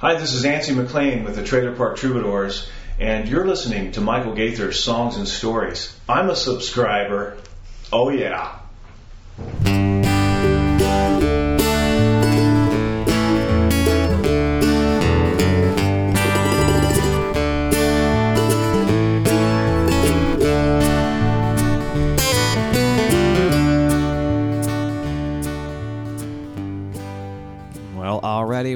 Hi, this is Ansi McLean with the Trailer Park Troubadours, and you're listening to Michael Gaither's Songs and Stories. I'm a subscriber. Oh, yeah.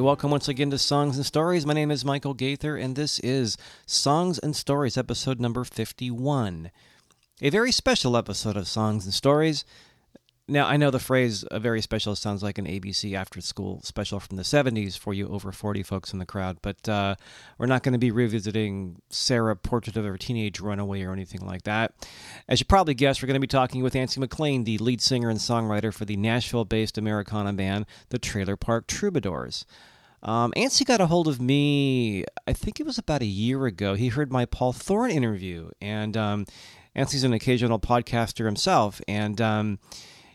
Welcome once again to Songs and Stories. My name is Michael Gaither, and this is Songs and Stories, episode number 51. A very special episode of Songs and Stories. Now, I know the phrase a very special sounds like an ABC after school special from the 70s for you over 40 folks in the crowd, but uh, we're not going to be revisiting Sarah, Portrait of a Teenage Runaway, or anything like that. As you probably guessed, we're going to be talking with Ansi McLean, the lead singer and songwriter for the Nashville based Americana band, the Trailer Park Troubadours. Um, got a hold of me, I think it was about a year ago. He heard my Paul Thorn interview, and um, an occasional podcaster himself, and um,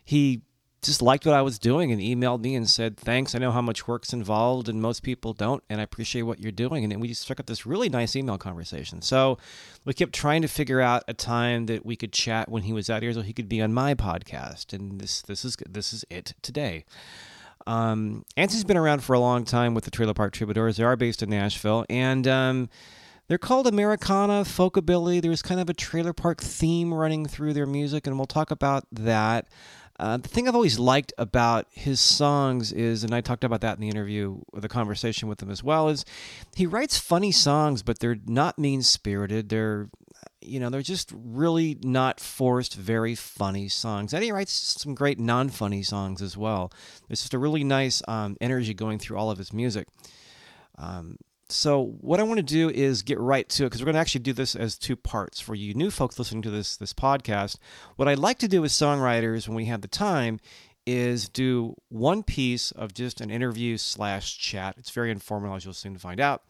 he just liked what I was doing and emailed me and said, Thanks, I know how much work's involved, and most people don't, and I appreciate what you're doing. And we just struck up this really nice email conversation. So we kept trying to figure out a time that we could chat when he was out here so he could be on my podcast. And this this is this is it today. Um, Ansi's been around for a long time with the Trailer Park Troubadours. They are based in Nashville, and um, they're called Americana, Folkabilly. There's kind of a trailer park theme running through their music, and we'll talk about that. Uh, the thing I've always liked about his songs is, and I talked about that in the interview, the conversation with him as well, is he writes funny songs, but they're not mean spirited. They're, you know, they're just really not forced, very funny songs. And he writes some great non funny songs as well. There's just a really nice um, energy going through all of his music. Um, so what I want to do is get right to it because we're going to actually do this as two parts for you new folks listening to this this podcast. What I'd like to do as songwriters when we have the time is do one piece of just an interview slash chat. It's very informal, as you'll soon find out.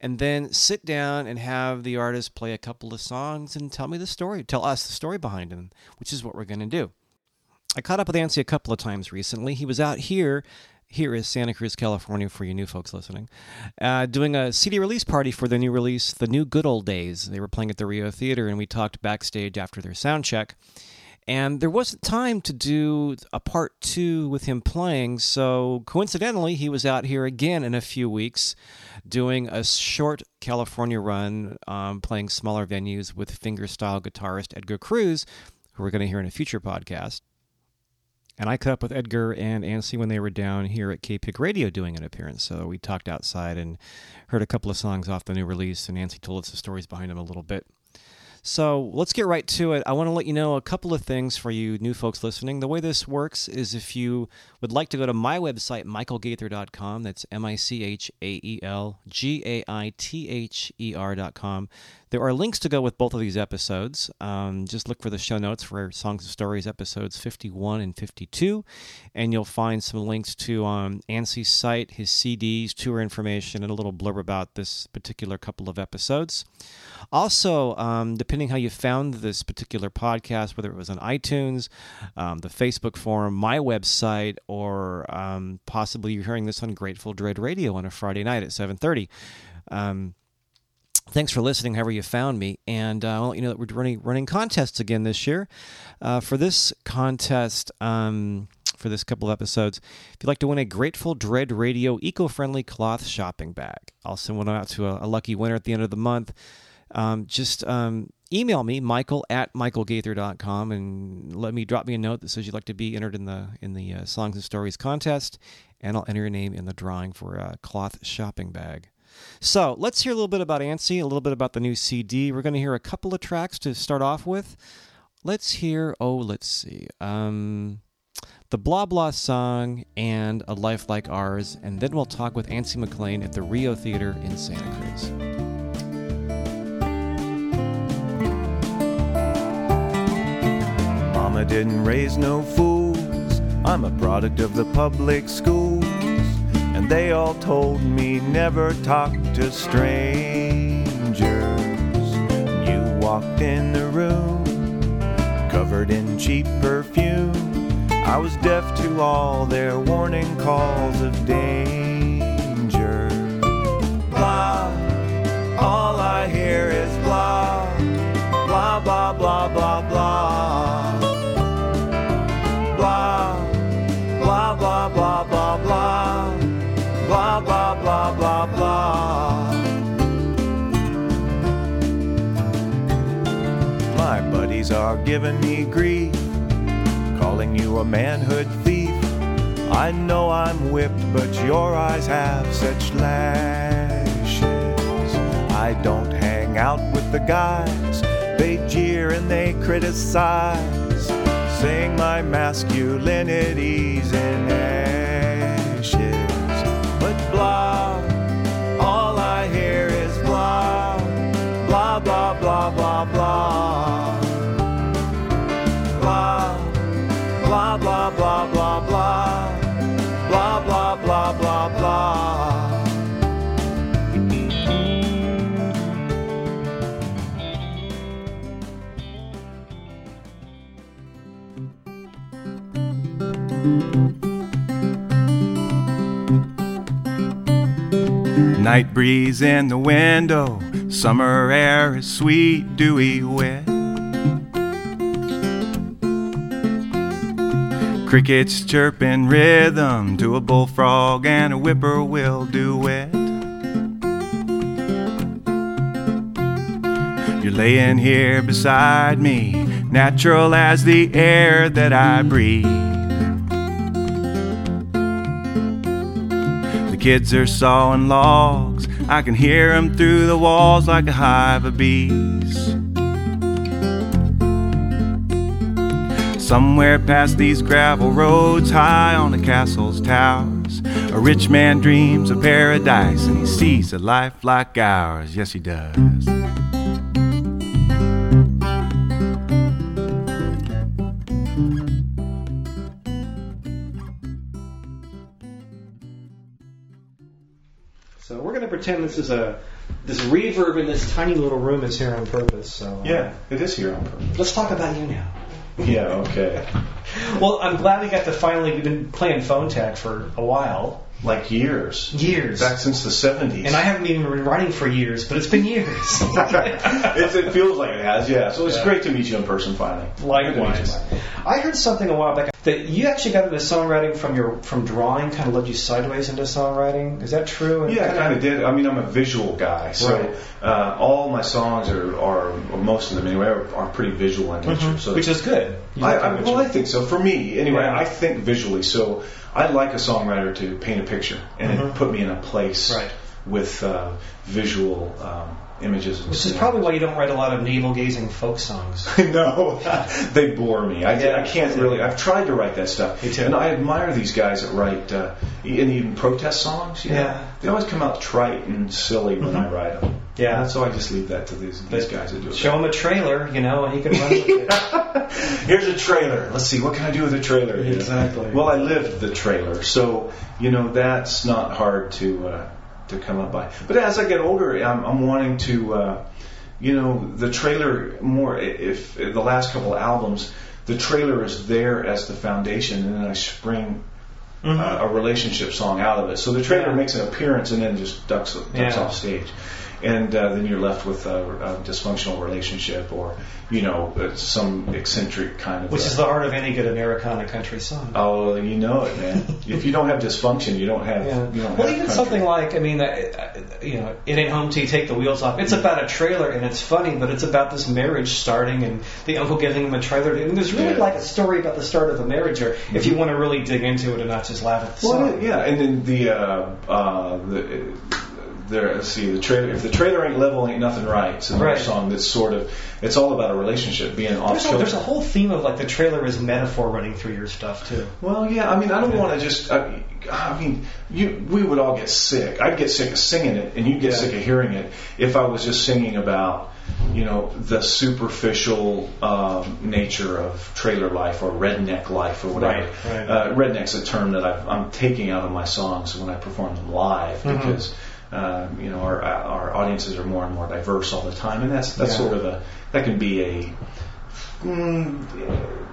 And then sit down and have the artist play a couple of songs and tell me the story, tell us the story behind them, which is what we're going to do. I caught up with Ansi a couple of times recently. He was out here here is Santa Cruz, California, for you new folks listening, uh, doing a CD release party for their new release, The New Good Old Days. They were playing at the Rio Theater, and we talked backstage after their sound check. And there wasn't time to do a part two with him playing, so coincidentally, he was out here again in a few weeks doing a short California run, um, playing smaller venues with fingerstyle guitarist Edgar Cruz, who we're going to hear in a future podcast. And I caught up with Edgar and Ansi when they were down here at K-Pig Radio doing an appearance. So we talked outside and heard a couple of songs off the new release, and Ansi told us the stories behind them a little bit. So let's get right to it. I want to let you know a couple of things for you new folks listening. The way this works is if you would like to go to my website, michaelgaither.com, that's M I C H A E L G A I T H E R.com. There are links to go with both of these episodes. Um, just look for the show notes for Songs and Stories episodes 51 and 52, and you'll find some links to um, Ansi's site, his CDs, tour information, and a little blurb about this particular couple of episodes. Also, um, depending how you found this particular podcast, whether it was on iTunes, um, the Facebook forum, my website, or um, possibly you're hearing this on Grateful Dread Radio on a Friday night at 7:30 thanks for listening however you found me. And uh, i'll let you know that we're running, running contests again this year. Uh, for this contest um, for this couple of episodes if you'd like to win a grateful dread radio eco-friendly cloth shopping bag i'll send one out to a, a lucky winner at the end of the month. Um, just um, email me michael at michaelgaither.com and let me drop me a note that says you'd like to be entered in the in the uh, songs and stories contest and i'll enter your name in the drawing for a cloth shopping bag so let's hear a little bit about Ansi, a little bit about the new CD. We're going to hear a couple of tracks to start off with. Let's hear, oh, let's see, um, the Blah Blah song and A Life Like Ours, and then we'll talk with Ansi McLean at the Rio Theater in Santa Cruz. Mama didn't raise no fools. I'm a product of the public schools. And they all told me never talk to strangers. You walked in the room, covered in cheap perfume. I was deaf to all their warning calls of danger. Giving me grief, calling you a manhood thief. I know I'm whipped, but your eyes have such lashes. I don't hang out with the guys, they jeer and they criticize, saying my masculinity's in ashes. But blah, all I hear is blah, blah, blah, blah, blah, blah. Blah, blah, blah, blah, blah. Blah, blah, blah, blah. Night breeze in the window, summer air is sweet, dewy, wet. Crickets chirp in rhythm to a bullfrog and a whippoorwill duet. You're laying here beside me, natural as the air that I breathe. The kids are sawing logs, I can hear 'em through the walls like a hive of bees. Somewhere past these gravel roads, high on the castle's towers, a rich man dreams of paradise and he sees a life like ours. Yes, he does. So we're going to pretend this is a this reverb in this tiny little room is here on purpose. So uh, Yeah, it is here on purpose. let's talk about you now. Yeah, okay. Well, I'm glad we got to finally. We've been playing phone tag for a while, Like years. years, Back since the 70s. and I haven't even been writing for years, but it's been years. it, it feels like it has, yeah. So it's Yeah. great to meet you in person finally. Likewise. Good to meet you. I heard something a while back that you actually got into songwriting from your from drawing, kind of led you sideways into songwriting. Is that true? And Yeah, I kinda- of did. I mean, I'm a visual guy, so Right. uh, all my songs are, are, or most of them anyway, are, are pretty visual in nature. Mhm. So which is good. I, I, well, I think so. For me, anyway, Yeah. I think visually. So I like a songwriter to paint a picture and Mhm. put me in a place Right. With uh, visual um, images. And Which is probably why you don't write a lot of navel gazing folk songs. no, they bore me. I, Yeah. I can't really. I've tried to write that stuff, and I admire these guys that write uh, and even protest songs. You know? Yeah. they always come out trite and silly when I write them. Yeah. And so I just leave that to these, these But guys that do it. Show him a trailer, you know, and he can run with it. Here's a trailer. Let's see, what can I do with a trailer? Exactly. Well, I lived the trailer, so you know that's not hard to uh, to come up by. But as I get older, I'm, I'm wanting to, uh, you know, the trailer more. If, if the last couple of albums, the trailer is there as the foundation, and then I spring. Mhm. Uh, a relationship song out of it, so the trailer Yeah. makes an appearance and then just ducks, ducks Yeah. off stage, and uh, then you're left with a, a dysfunctional relationship or you know uh, some eccentric kind of Which uh, is the heart of any good Americana country song. Oh, you know it, man. if you don't have dysfunction, you don't have. Yeah. You don't Well, have even country. something like, I mean, uh, uh, you know, it ain't home till you take the wheels off. It's about a trailer and it's funny, but it's about this marriage starting and the uncle giving him a trailer. I mean, there's really Yeah. like a story about the start of a marriage, or if you want to really dig into it and not just laugh at the Well, song. yeah, and then the uh, uh, the. There, see the trailer. If the trailer ain't level, ain't nothing right. It's another Right. song that's sort of. It's all about a relationship being off. There's a, there's a whole theme of like the trailer is metaphor running through your stuff too. Well, yeah. I mean, I don't want to just. I, I mean, you. We would all get sick. I'd get sick of singing it, and you'd get Yeah. sick of hearing it if I was just singing about, you know, the superficial um, nature of trailer life or redneck life or whatever. Right, right. Uh, redneck's a term that I've, I'm taking out of my songs when I perform them live Mhm. because. Uh, you know, our our audiences are more and more diverse all the time, and that's that's Yeah. sort of a that can be a mm,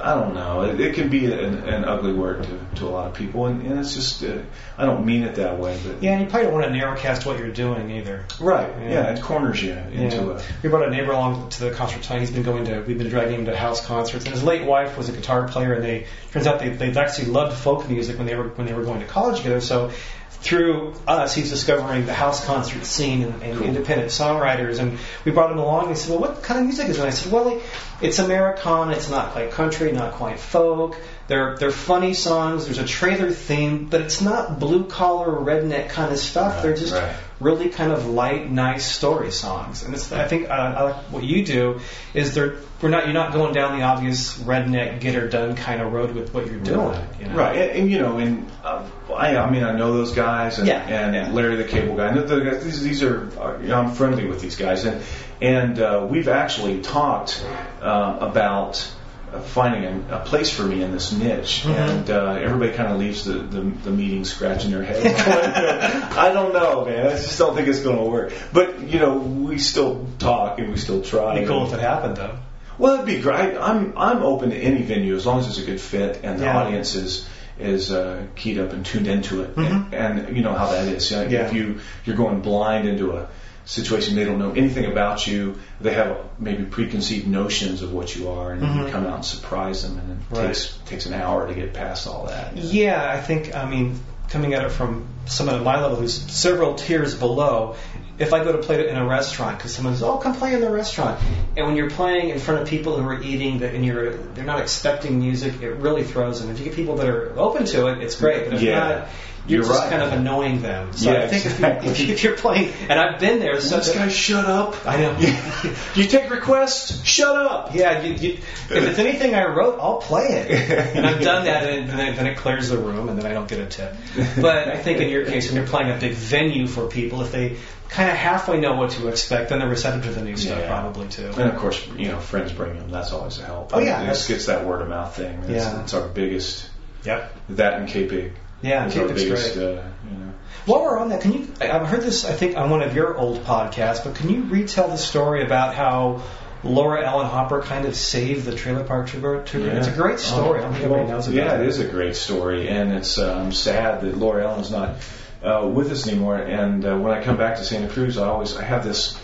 I don't know. It, it can be an, an ugly word to, to a lot of people, and, and it's just uh, I don't mean it that way, but Yeah, and you probably don't want to narrowcast what you're doing either. right, Yeah. yeah. it corners you into Yeah. a We brought a neighbor along to the concert tonight. He's been going to, we've been dragging him to house concerts. And his late wife was a guitar player, and they turns out they they actually loved folk music when they were when they were going to college together. So through us, he's discovering the house concert scene and, and independent songwriters. And we brought him along. And he said, "Well, what kind of music is it?" And I said, "Well, it's Americana. It's not quite country, not quite folk. They're they're funny songs. There's a trailer theme, but it's not blue collar redneck kind of stuff. Right, they're just right. really kind of light, nice story songs. And it's, I think uh, I like what you do is they're we're not you're not going down the obvious redneck get her done kind of road with what you're doing. You know? Right, and, and you know, and uh, I, I mean, I know those guys, and, Yeah, and yeah. Larry the Cable Guy. And the, the, these, these are, uh, you know, I'm friendly with these guys, and and uh, we've actually talked uh, about uh, finding a, a place for me in this niche, Mm-hmm. and uh, everybody kind of leaves the, the the meeting scratching their head. I don't know, man. I just don't think it's going to work. But you know, we still talk and we still try. It'd be cool if it happened though. Well, it'd be great. I'm I'm open to any venue as long as it's a good fit and the Yeah. audience is is uh, keyed up and tuned into it. And, and you know how that is. You know, Mm-hmm. Yeah. If you you're going blind into a situation they don't know anything about you, they have maybe preconceived notions of what you are, and you come out and surprise them, and it Mm-hmm. Right. takes takes an hour to get past all that. Yeah, I think, I mean, coming at it from someone at my level who's several tiers below, if I go to play it in a restaurant, because someone says, "Oh, come play in the restaurant," and when you're playing in front of people who are eating, that and you're they're not expecting music, it really throws them. If you get people that are open to it, it's great. But if Yeah. not, you're, You're just right. kind of annoying them. So Yeah, I think exactly. if, you, if you're playing, and I've been there, so This guy, shut up! I know. you take requests, shut up. Yeah, you, you, if it's anything I wrote, I'll play it. And I've done that, and then, then it clears the room, and then I don't get a tip. But I think in your case, when you're playing a big venue for people, if they kind of halfway know what to expect, then they're receptive to the new stuff, Yeah. probably too. And of course, you know, friends bring them. That's always a help. Oh, yeah, it that's- gets that word of mouth thing. That's, Yeah. that's our biggest. Yep. That and K-Pig. Yeah, is our biggest. great. Uh, you know. While we're on that, can you? I've heard this, I think, on one of your old podcasts, but can you retell the story about how Laura Ellen Hopper kind of saved the Trailer Park Trooper? Trooper? It's a great story. I don't think everybody knows about Oh, yeah, it. it is a great story, and it's um, sad that Laura Ellen's not uh, with us anymore. And uh, when I come back to Santa Cruz, I always I have this,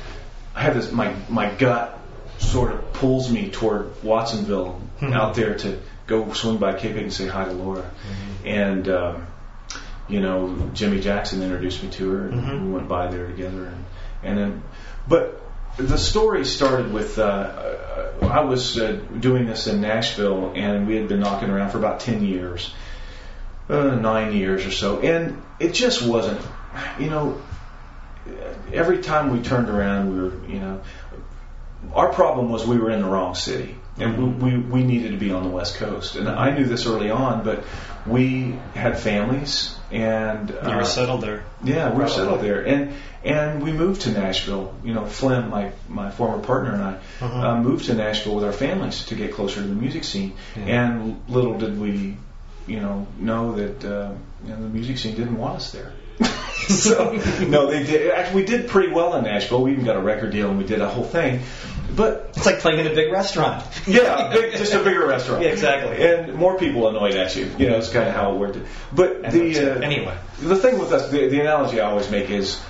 I have this my my gut sort of pulls me toward Watsonville Hmm. out there to go swing by Cape and say hi to Laura, Mm-hmm. and. Um, you know, Jimmy Jackson introduced me to her, and Mhm. we went by there together, and and then, but the story started with uh, uh, I was uh, doing this in Nashville, and we had been knocking around for about ten years, uh, nine years or so, and it just wasn't, you know, every time we turned around, we were, you know, our problem was we were in the wrong city, and we, we we needed to be on the West Coast, and I knew this early on, but we had families, and You were uh, settled there. yeah, we were settled there, and and we moved to Nashville. You know, Flynn, my my former partner, and I Uh-huh. uh, moved to Nashville with our families to get closer to the music scene. Yeah. And little did we, you know, know that uh, you know, the music scene didn't want us there. so no, they did. Actually, we did pretty well in Nashville. We even got a record deal, and we did a whole thing. But It's like playing in a big restaurant. yeah, big, just a bigger restaurant. Yeah, exactly. And more people annoyed at you. You know, it's kind of how it worked. But And the uh, anyway. the thing with us, the, the analogy I always make is,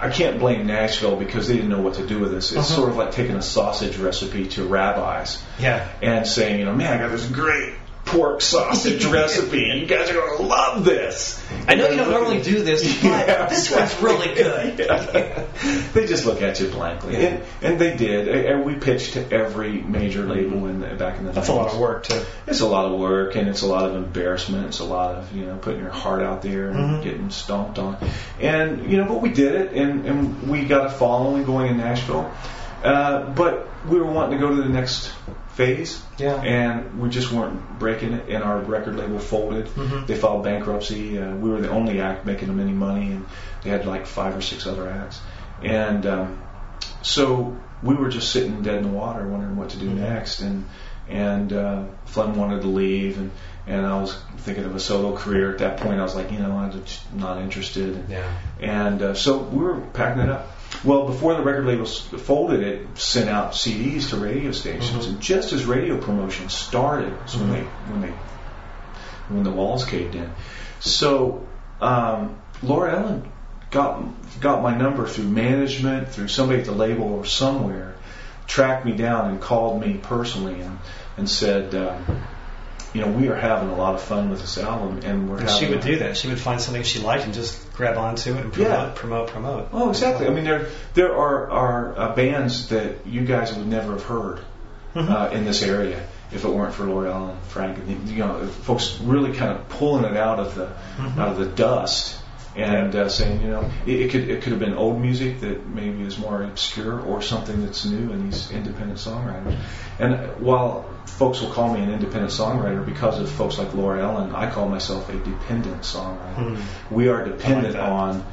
I can't blame Nashville because they didn't know what to do with this. It's Uh-huh. sort of like taking a sausage recipe to rabbis Yeah. and saying, you know, man, I got this great pork sausage recipe, and you guys are going to love this. I know you don't normally do this, but Yeah, this one's really good. Yeah. they just look at you blankly, Yeah. and, and they did. And we pitched to every major label in the, back in the. day. That's a lot of work too. It's a lot of work and it's a lot of embarrassment. It's a lot of you know putting your heart out there and Mhm. getting stomped on. And you know, but we did it and, and we got a following going in Nashville. Uh, but we were wanting to go to the next phase. Yeah. And we just weren't breaking it, and our record label folded. Mhm. They filed bankruptcy. Uh, we were the only act making them any money, and they had like five or six other acts. And um, so we were just sitting dead in the water, wondering what to do Mhm. next. And and uh, Flem wanted to leave, and and I was thinking of a solo career. At that point, I was like, you know, I'm just not interested. And, Yeah. and uh, so we were packing it up. Well, before the record label s- folded, it sent out CDs to radio stations, Mhm. and just as radio promotion started, was when they when they when the walls caved in. So um, Laura Ellen got got my number through management, through somebody at the label or somewhere, tracked me down and called me personally and and said, um, you know, we are having a lot of fun with this album, and we're And she would do that. She would find something she liked and just grab onto it and promote, Yeah. promote, promote. Oh, exactly. I mean, there there are are uh, bands that you guys would never have heard Mm-hmm. uh, in this area if it weren't for Laura and Frank and you know folks really kind of pulling it out of the Mm-hmm. out of the dust and uh, saying you know it, it could it could have been old music that maybe is more obscure or something that's new in these independent songwriters. And while folks will call me an independent songwriter because of folks like Laura Ellen, I call myself a dependent songwriter. Hmm. We are dependent that. on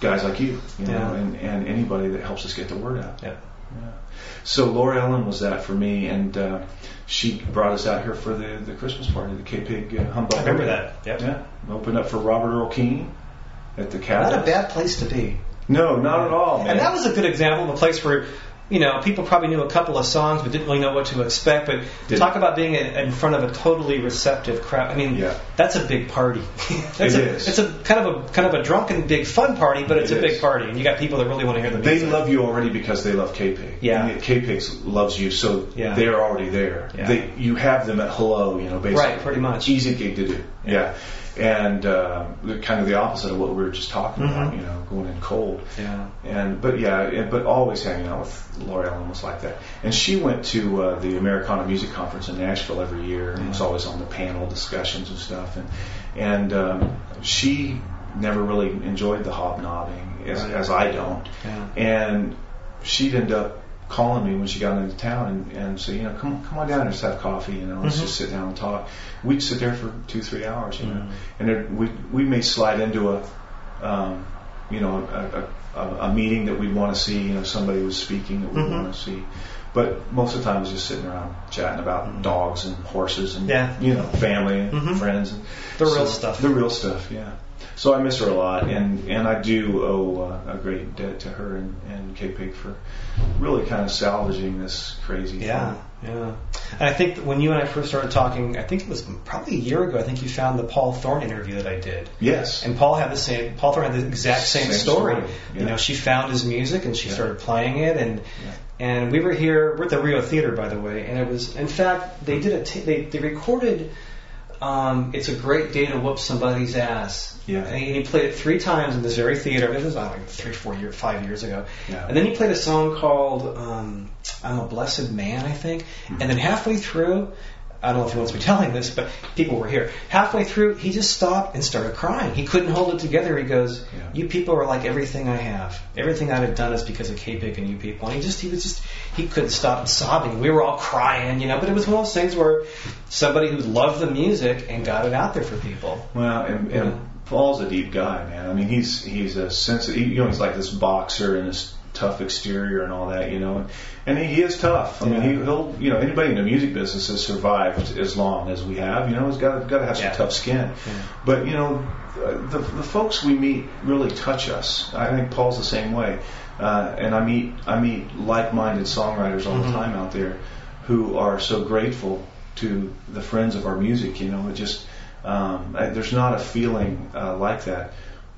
guys like you, you know, Yeah. and, and anybody that helps us get the word out. Yeah. Yeah. So Laura Ellen was that for me, and uh, she brought us out here for the, the Christmas party, the K-Pig uh, Humbug. I remember that. Yep. Yeah. Opened up for Robert Earl Keen at the Cabin. Not a bad place to be. No, not at all, man. And that was a good example of a place where, you know, people probably knew a couple of songs but didn't really know what to expect. But talk about being in, front of a totally receptive crowd. I mean, Yeah. that's a big party. it's It a, is. It's a kind of a kind of a drunken, big, fun party, but it's It a big party, and you got people that really want to hear the music. They love you already because they love K-Pig. Yeah. K-Pig loves you, so Yeah. they're already there. Yeah. They, you have them at hello, you know, basically. Right, pretty much. Easy gig to do. Yeah. And uh, the- kind of the opposite of what we were just talking about, Mhm. you know, going in cold. Yeah. And but yeah, and- but always hanging out with Laura Ellen was like that. And she went to uh, the Americana Music Conference in Nashville every year, and was always on the panel discussions and stuff. And and um, she never really enjoyed the hobnobbing as, Right. as I don't. Yeah. And she'd end up calling me when she got into town and, and say, you know, come come on down and just have coffee, you know, let's Mhm. just sit down and talk. We'd sit there for two three hours, you know, Mhm. and there, we we may slide into a, um, you know, a, a, a meeting that we'd want to see, you know, somebody was speaking that we Mhm. want to see. But most of the time, it's just sitting around chatting about dogs and horses and Yeah. you know family and Mhm. friends. And The real stuff. The real stuff, yeah. So I miss her a lot, and and I do owe uh, a great debt to her and and K Pig for really kind of salvaging this crazy. Yeah, thing. yeah. And I think that when you and I first started talking, I think it was probably a year ago. I think you found the Paul Thorn interview that I did, Yes. and Paul had the same. Paul Thorn had the exact same, Same story. story, You know, she found his music and she Yeah. started playing it, and Yeah. and we were here. We're at the Rio Theater, by the way, and it was. In fact, they did a. T- they they recorded. Um, it's a great day to whoop somebody's ass. Yeah. And he played it three times in this very theater. This was like three, four years, five years ago. Yeah. And then he played a song called um, "I'm a Blessed Man," I think. Mm-hmm. And then halfway through, I don't know if he wants me telling this, but people were here. Halfway through, he just stopped and started crying. He couldn't hold it together. He goes, Yeah. "You people are like everything I have. Everything I've done is because of K-Pig and you people." And he just, he was just, he couldn't stop sobbing. We were all crying, you know. But it was one of those things where somebody who loved the music and got it out there for people. Well, and, and. Paul's a deep guy, man. I mean, he's he's a sensitive. You know, he's like this boxer and this tough exterior and all that. You know, and he, he is tough. I mean, he, he'll, you know anybody in the music business has survived as long as we have. You know, has got got to have some Yeah. tough skin. But you know, the the folks we meet really touch us. I think Paul's the same way. Uh, and I meet I meet like-minded songwriters all the time out there who are so grateful to the friends of our music. You know, it just um, I, there's not a feeling uh, like that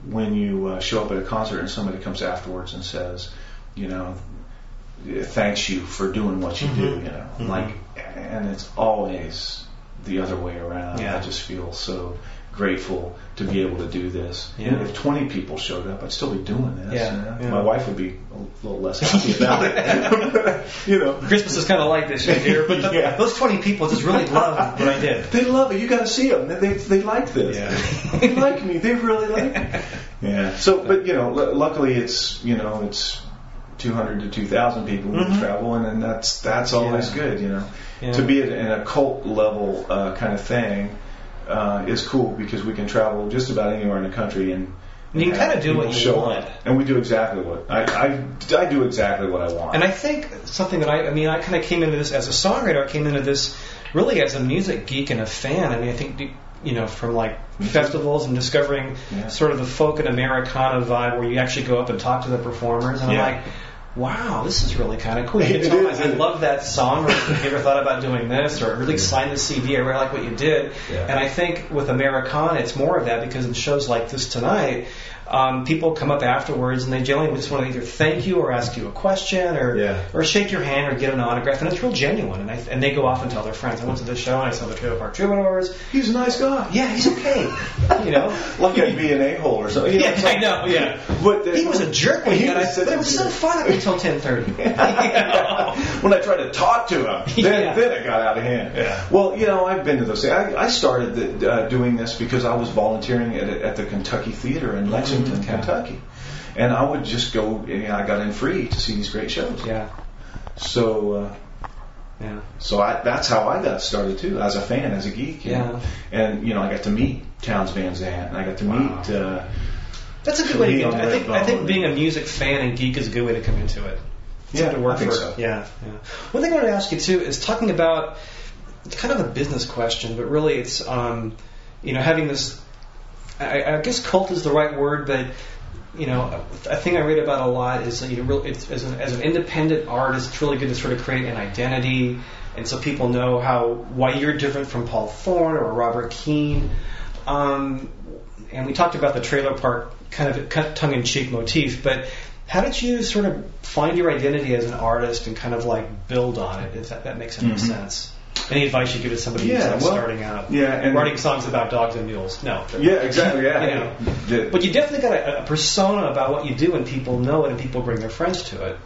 when you uh, show up at a concert and somebody comes afterwards and says, you know, thanks you for doing what you do. Mhm. You know, Mhm. like, and it's always the other way around. Yeah. I just feel so grateful to be able to do this. Yeah. If 20 people showed up, I'd still be doing this. Yeah, you know? yeah. My wife would be a little less happy about it. you know, Christmas is kind of like this year, dear, but the, Yeah. those 20 people just really loved what I did. They love it. You got to see them. They, they, they like this. Yeah. they like me. They really like me. Yeah. So, but you know, l- luckily it's you know it's 200 to 2,000 people who Mhm. travel, and then that's that's always Yeah. good. You know, Yeah. to be at, in a cult level uh, kind of thing uh, is cool because we can travel just about anywhere in the country and. And you and kinda do what you want. up. and we do exactly what I, I I do exactly what I want. And I think something that I, I mean, I kind of came into this as a songwriter. I came into this really as a music geek and a fan. I mean, I think, you know, from like festivals and discovering Yeah. sort of the folk and Americana vibe where you actually go up and talk to the performers. And Yeah. I'm like, wow, this is really kind of cool. You tell is, I, I love that song, or have you ever thought about doing this, or really sign the CD, I really like what you did. Yeah. And I think with Americana, it's more of that because in shows like this tonight, um, people come up afterwards and they generally just want to either thank you or ask you a question or Yeah. or shake your hand or get an autograph, and it's real genuine. And I, and they go off and tell their friends, I went to this show and I saw the Trailer Park Troubadours. He's a nice guy. Yeah, he's okay. you know. Like I'd be an a-hole or something. You know, Yeah, like- I know. Yeah. But the- He was a jerk when he, got was out, such but a it was so fun up until 10:30. when I tried to talk to him, then, Yeah. then it got out of hand. Yeah. Well, you know, I've been to those. I, I started the, uh, doing this because I was volunteering at, at the Kentucky Theater in Lexington, Okay. Kentucky, and I would just go. You know, I got in free to see these great shows. yeah. So, uh, Yeah. so I, that's how I got started too, as a fan, as a geek. Yeah. know. And you know, I got to meet Townes Van Zandt, and I got to meet. Uh, That's a good way to get. I think. I think being a music fan and geek is a good way to come into it. Yeah, to work I think for. so. Yeah, yeah. One thing I wanted to ask you too is talking about. It's kind of a business question, but really it's um, you know having this. I, I guess cult is the right word, but you know a thing I read about a lot is you know, it's, as, an, as an independent artist, it's really good to sort of create an identity, and so people know how why you're different from Paul Thorn or Robert Keen. Um, and we talked about the trailer park kind of cut tongue-in-cheek motif, but how did you sort of find your identity as an artist and kind of like build on it? If that, that makes any Mhm. sense. Any advice you give to somebody who's Yeah, like well, starting out? yeah, and- writing songs about dogs and mules. No. yeah, exactly. Yeah. You know. The- But you definitely got a, a persona about what you do, and people know it, and people bring their friends to it.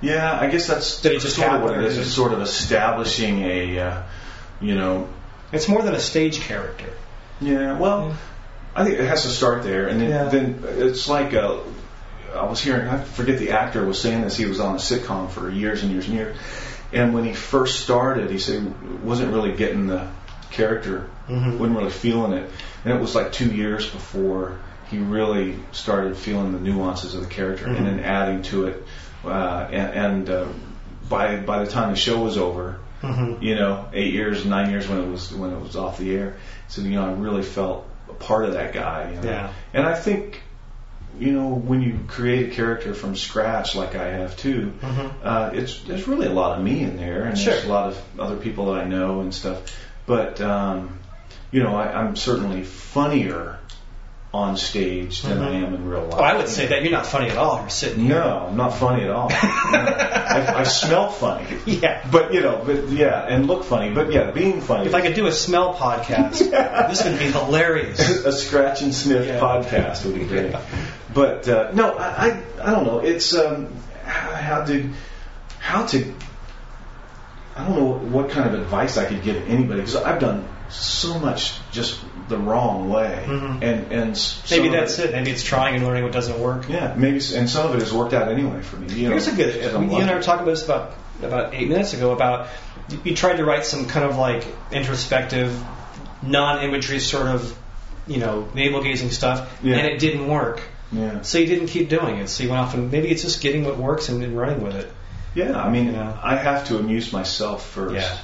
Yeah, I guess that's Did just sort of what it is. It's sort of establishing a, uh, you know, It's more than a stage character. yeah. Well, I think it has to start there, and then, Yeah. then it's like uh, I was hearing. I forget the actor was saying this. He was on a sitcom for years and years and years, and when he first started, he said he wasn't really getting the character, Mhm. wasn't really feeling it, and it was like two years before he really started feeling the nuances of the character, Mhm. and then adding to it, uh, and, and uh, by by the time the show was over, Mm-hmm. you know, eight years, nine years when it was when it was off the air. So you know, I really felt a part of that guy. You know? Yeah. And I think, you know, when you create a character from scratch, like I have too, Mhm. uh, it's there's really a lot of me in there, and there's a lot of other people that I know and stuff. But um, you know, I, I'm certainly funnier on stage than I Mhm. am in real life. Oh, I would say that you're not funny at all. You're sitting here. No, I'm not funny at all. No. I, I smell funny. Yeah. But you know, but yeah, and look funny. But yeah, being funny. If I could do a smell podcast, this would be hilarious. a scratch and sniff Yeah. podcast would be great. But uh, no, I, I I don't know. It's um how, how to how to I don't know what kind of advice I could give anybody because I've done so much just the wrong way, Mhm. and and Maybe that's it. Maybe it's trying and learning what doesn't work. Yeah, maybe, and some of it has worked out anyway for me. You know, Here's a good. You and I were talking about this about about eight minutes ago. About you- you tried to write some kind of like introspective, non-imagery sort of, you know, navel gazing stuff, Yeah. and it didn't work. Yeah. So you didn't keep doing it. So you went off and maybe it's just getting what works and, and running with it. Yeah, I mean, Yeah. I have to amuse myself first. Yeah.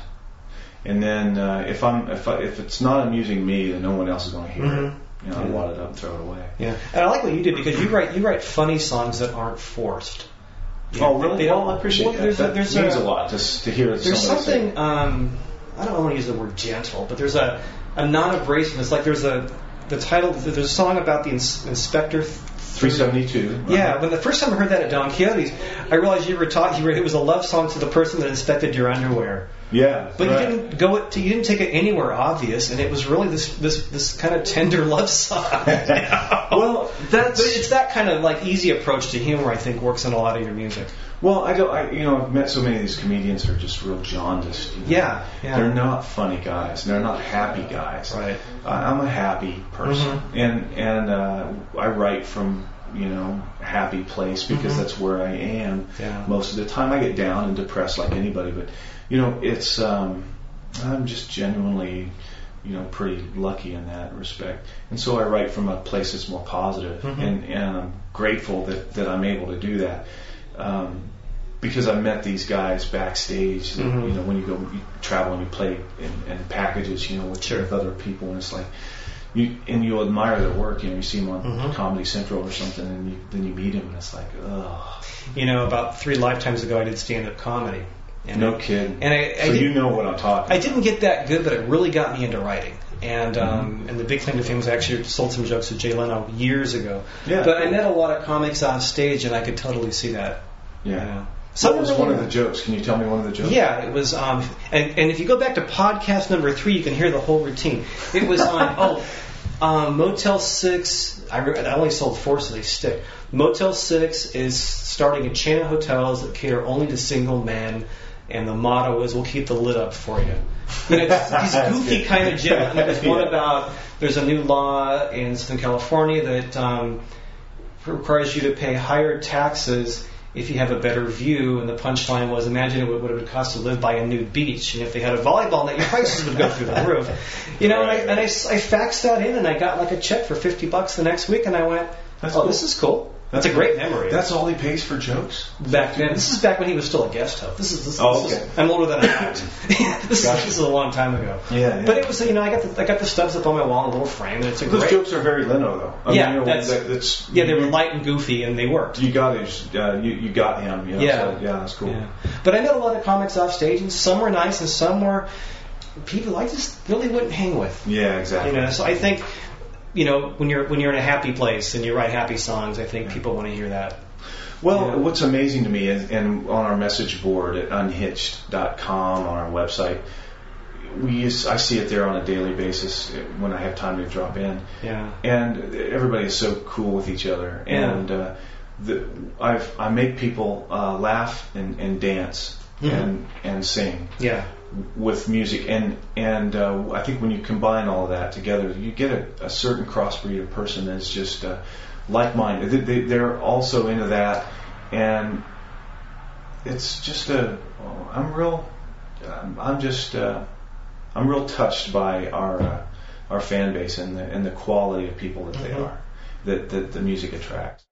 And then uh, if I'm if I, if it's not amusing me, then no one else is going to hear Mhm. it. You know, I Yeah. wad it up, and throw it away. Yeah, and I like what you did because you write you write funny songs that aren't forced. Oh, really? they well, I appreciate well, that. There's that a, there's means a, a lot just to hear There's something. Um, I don't want to use the word gentle, but there's a a non-abrasiveness. Like there's a the title. There's a song about the ins- inspector. 372. Yeah, when the first time I heard that at Don Quixote's, I realized you were talking. You were, it was a love song to the person that inspected your underwear. Yeah. But right. you didn't go it. To, you didn't take it anywhere obvious, and it was really this this this kind of tender love song. Well, that's But it's that kind of like easy approach to humor. I think works in a lot of your music. Well. I don't. I, you know, I've met so many of these comedians who are just real jaundiced. You know? Yeah, yeah. They're not funny guys. They're not happy guys. Right. I, I'm a happy person, Mhm. and and uh, I write from you know happy place because Mhm. that's where I am Yeah. most of the time. I get down and depressed like anybody, but you know it's um, I'm just genuinely you know pretty lucky in that respect, and so I write from a place that's more positive, Mhm. and and I'm grateful that that I'm able to do that. Um, because I met these guys backstage. that, Mhm. You know, when you go you travel and you play in, in packages, you know, with, Sure. with other people, and it's like you and you admire their work. You know, you see them on Mhm. Comedy Central or something, and you, then you meet them, and it's like, oh, You know, about three lifetimes ago, I did stand-up comedy, And no I- kidding. And I, I so you know what I'm talking. I didn't get that good, but it really got me into writing. And Mm-hmm. um, and the big claim to fame was I actually sold some jokes to Jay Leno years ago. Yeah. But I met a lot of comics off stage, and I could totally see that. Yeah. You know. So what was one of the jokes? Can you tell me one of the jokes? Yeah, it was. Um, and, and if you go back to podcast number three, you can hear the whole routine. It was on oh, um, Motel Six. I, re- I only sold four, so they stick. Motel Six is starting a chain of hotels that cater only to single men, and the motto is "We'll keep the lid up for you." And it's these goofy kind of jokes. And there's one Yeah. about there's a new law in Southern California that um, requires you to pay higher taxes if you have a better view. And the punchline was, imagine what what it would cost to live by a nude beach. And if they had a volleyball net, your prices would go through the roof. You know, and, I, Right. and I, I faxed that in, and I got like a check for 50 bucks the next week, and I went, That's oh, cool. this is cool. That's, a great memory. That's all he pays for jokes. back then. This is back when he was still a guest host. This is this, Oh, this is- I'm older than I act. this, is, Gotcha. this is a long time ago. Yeah, yeah. But it was you know I got the I got the stubs up on my wall in a little frame, and it's a Those great. jokes are very Leno, though. I Yeah, mean, that's- that, that's yeah, they were light and goofy, and they worked. You got his, uh, you, you got him. You know, Yeah. so, yeah, that's cool. Yeah. But I met a lot of comics off stage, and some were nice, and some were people I just really wouldn't hang with. Yeah, exactly. You know, so I think, you know, when you're when you're in a happy place and you write happy songs, I think people want to hear that. Well, Yeah. what's amazing to me is, and on our message board at unhitched.com on our website, we use, I see it there on a daily basis when I have time to drop in, Yeah. and everybody is so cool with each other, Yeah. and uh, the, I've I make people uh, laugh and, and dance Mhm. and and sing Yeah. With music, and and uh, I think when you combine all of that together, you get a, a certain crossbreed of person that's just uh, like-minded. They, they, they're also into that, and it's just a. I'm real. I'm, I'm just. Uh, I'm real touched by our uh, our fan base and the and the quality of people that they Mhm. are, that that the music attracts.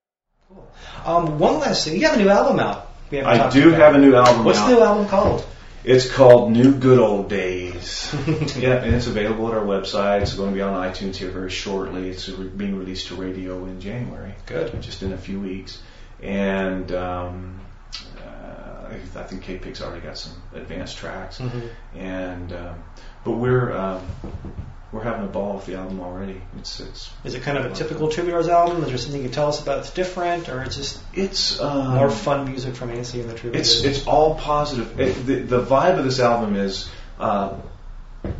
Um, one last thing, you have a new album out. We I do about. have a new album What's out. the new album called? It's called New Good Old Days. yeah, and it's available at our website. It's going to be on iTunes here very shortly. It's re- being released to radio in January, Good. just in a few weeks. And um, uh, I I think K-Pig's already got some advanced tracks. Mhm. And um, but we're um, we're having a ball with the album already. It's it's Is it kind of a typical Troubadours album? Is there something you can tell us about that's different, or it's just it's um, more fun music from Ansi and the Troubadours? It's it's all positive. It, the, the vibe of this album is uh,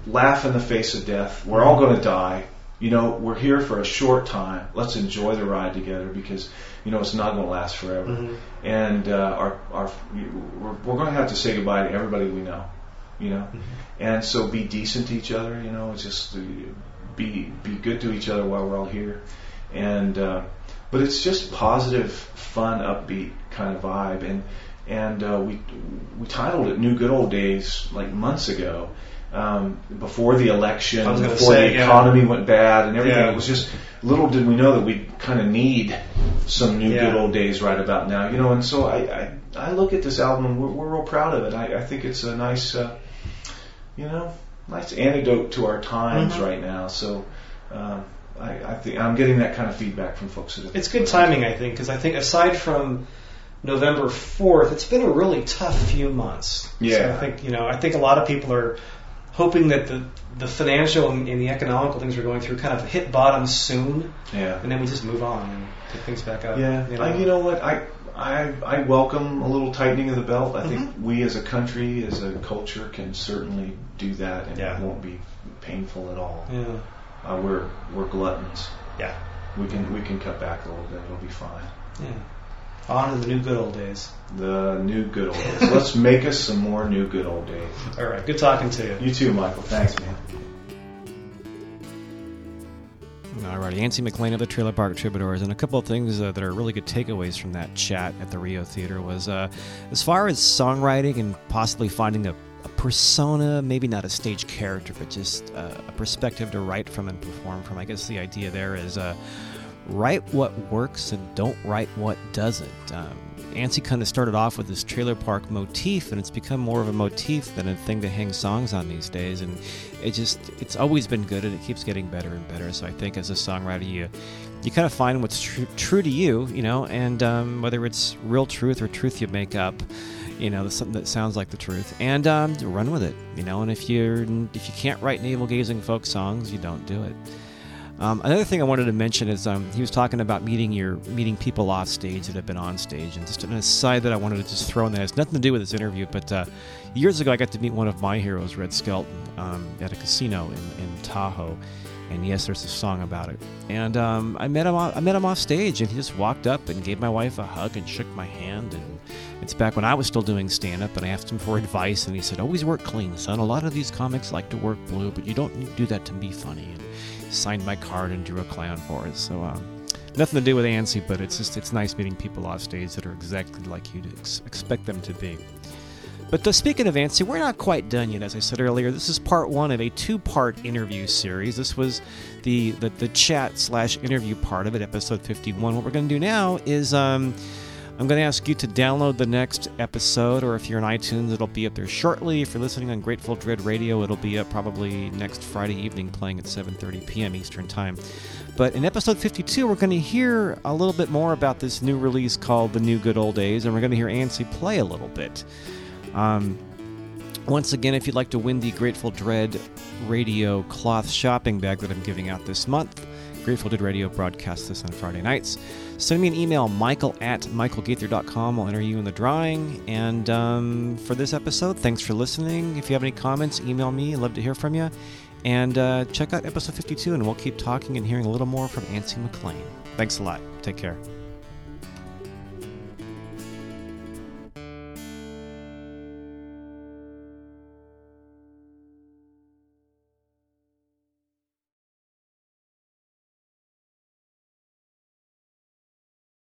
laugh in the face of death. We're all going to die. You know, we're here for a short time. Let's enjoy the ride together because you know it's not going to last forever. Mhm. And uh, our our we're, we're going to have to say goodbye to everybody we know. You know, and so be decent to each other. You know, just uh, be be good to each other while we're all here. And uh, but it's just positive, fun, upbeat kind of vibe. And and uh, we we titled it "New Good Old Days" like months ago, um, before the election, before say, the yeah. economy went bad and everything. Yeah. It was just little did we know that we kind of need some new Yeah. good old days right about now, you know. And so I I, I look at this album and we're, we're real proud of it. I, I think it's a nice, uh, you know, nice antidote to our times Mhm. right now. So. Um, I, I think I'm getting that kind of feedback from folks. It's good timing, I think, because I think aside from November 4th, it's been a really tough few months. Yeah. So I think, you know, I think a lot of people are hoping that the, the financial and, and the economical things we're going through kind of hit bottom soon, Yeah. and then we just move on and pick things back up. Yeah, You know? I, you know what? I, I I welcome a little tightening of the belt. I think Mm-hmm. we as a country, as a culture, can certainly do that, and Yeah. it won't be painful at all. Yeah. Uh, we're we're gluttons. Yeah. We can we can cut back a little bit. It'll be fine. Yeah. On to the new good old days. The new good old days. Let's make us some more new good old days. All right. Good talking to you. You too, Michael. Thanks, man. Alrighty, Ansi McLean of the Trailer Park Troubadours, and a couple of things uh, that are really good takeaways from that chat at the Rio Theater was uh, as far as songwriting and possibly finding a, a persona, maybe not a stage character, but just uh, a perspective to write from and perform from. I guess the idea there is uh, write what works and don't write what doesn't. Um, Ansi kind of started off with this trailer park motif, and it's become more of a motif than a thing to hang songs on these days. And it just, it's always been good, and it keeps getting better and better. So I think as a songwriter, you you kind of find what's tr- true to you, you know, and um, whether it's real truth or truth you make up, you know, something that sounds like the truth, and um, run with it. You know, and if you're if you can't write navel gazing folk songs, you don't do it. Um, another thing I wanted to mention is um, he was talking about meeting your meeting people off stage that have been on stage, and just an aside that I wanted to just throw in there. It's nothing to do with this interview, but uh, years ago I got to meet one of my heroes, Red Skelton, um, at a casino in, in Tahoe, and yes, there's a song about it. And um, I met him. I met him off stage, and he just walked up and gave my wife a hug and shook my hand. And it's back when I was still doing stand up, and I asked him for advice, and he said, "Always work clean, son. A lot of these comics like to work blue, but you don't do that to be funny." And signed my card and drew a clown for it. So um, nothing to do with Ansi, but it's just it's nice meeting people off stage that are exactly like you ex- expect them to be. But uh, speaking of Ansi, we're not quite done yet. As I said earlier, this is part one of a two-part interview series. This was the the, the chat slash interview part of it, episode 51. What we're going to do now is. Um, I'm going to ask you to download the next episode, or if you're on iTunes, it'll be up there shortly. If you're listening on Grateful Dread Radio, it'll be up probably next Friday evening, playing at 7:30 p.m. Eastern Time. But in episode 52, we're going to hear a little bit more about this new release called "The New Good Old Days," and we're going to hear Ansi play a little bit. Um, once again, if you'd like to win the Grateful Dread Radio cloth shopping bag that I'm giving out this month, Grateful Dead Radio broadcasts this on Friday nights. Send me an email, michael at michaelgaither.com. I'll enter you in the drawing. And um, for this episode, thanks for listening. If you have any comments, email me. I'd love to hear from you. And uh, check out episode 52, and we'll keep talking and hearing a little more from Ansi McLean. Thanks a lot. Take care.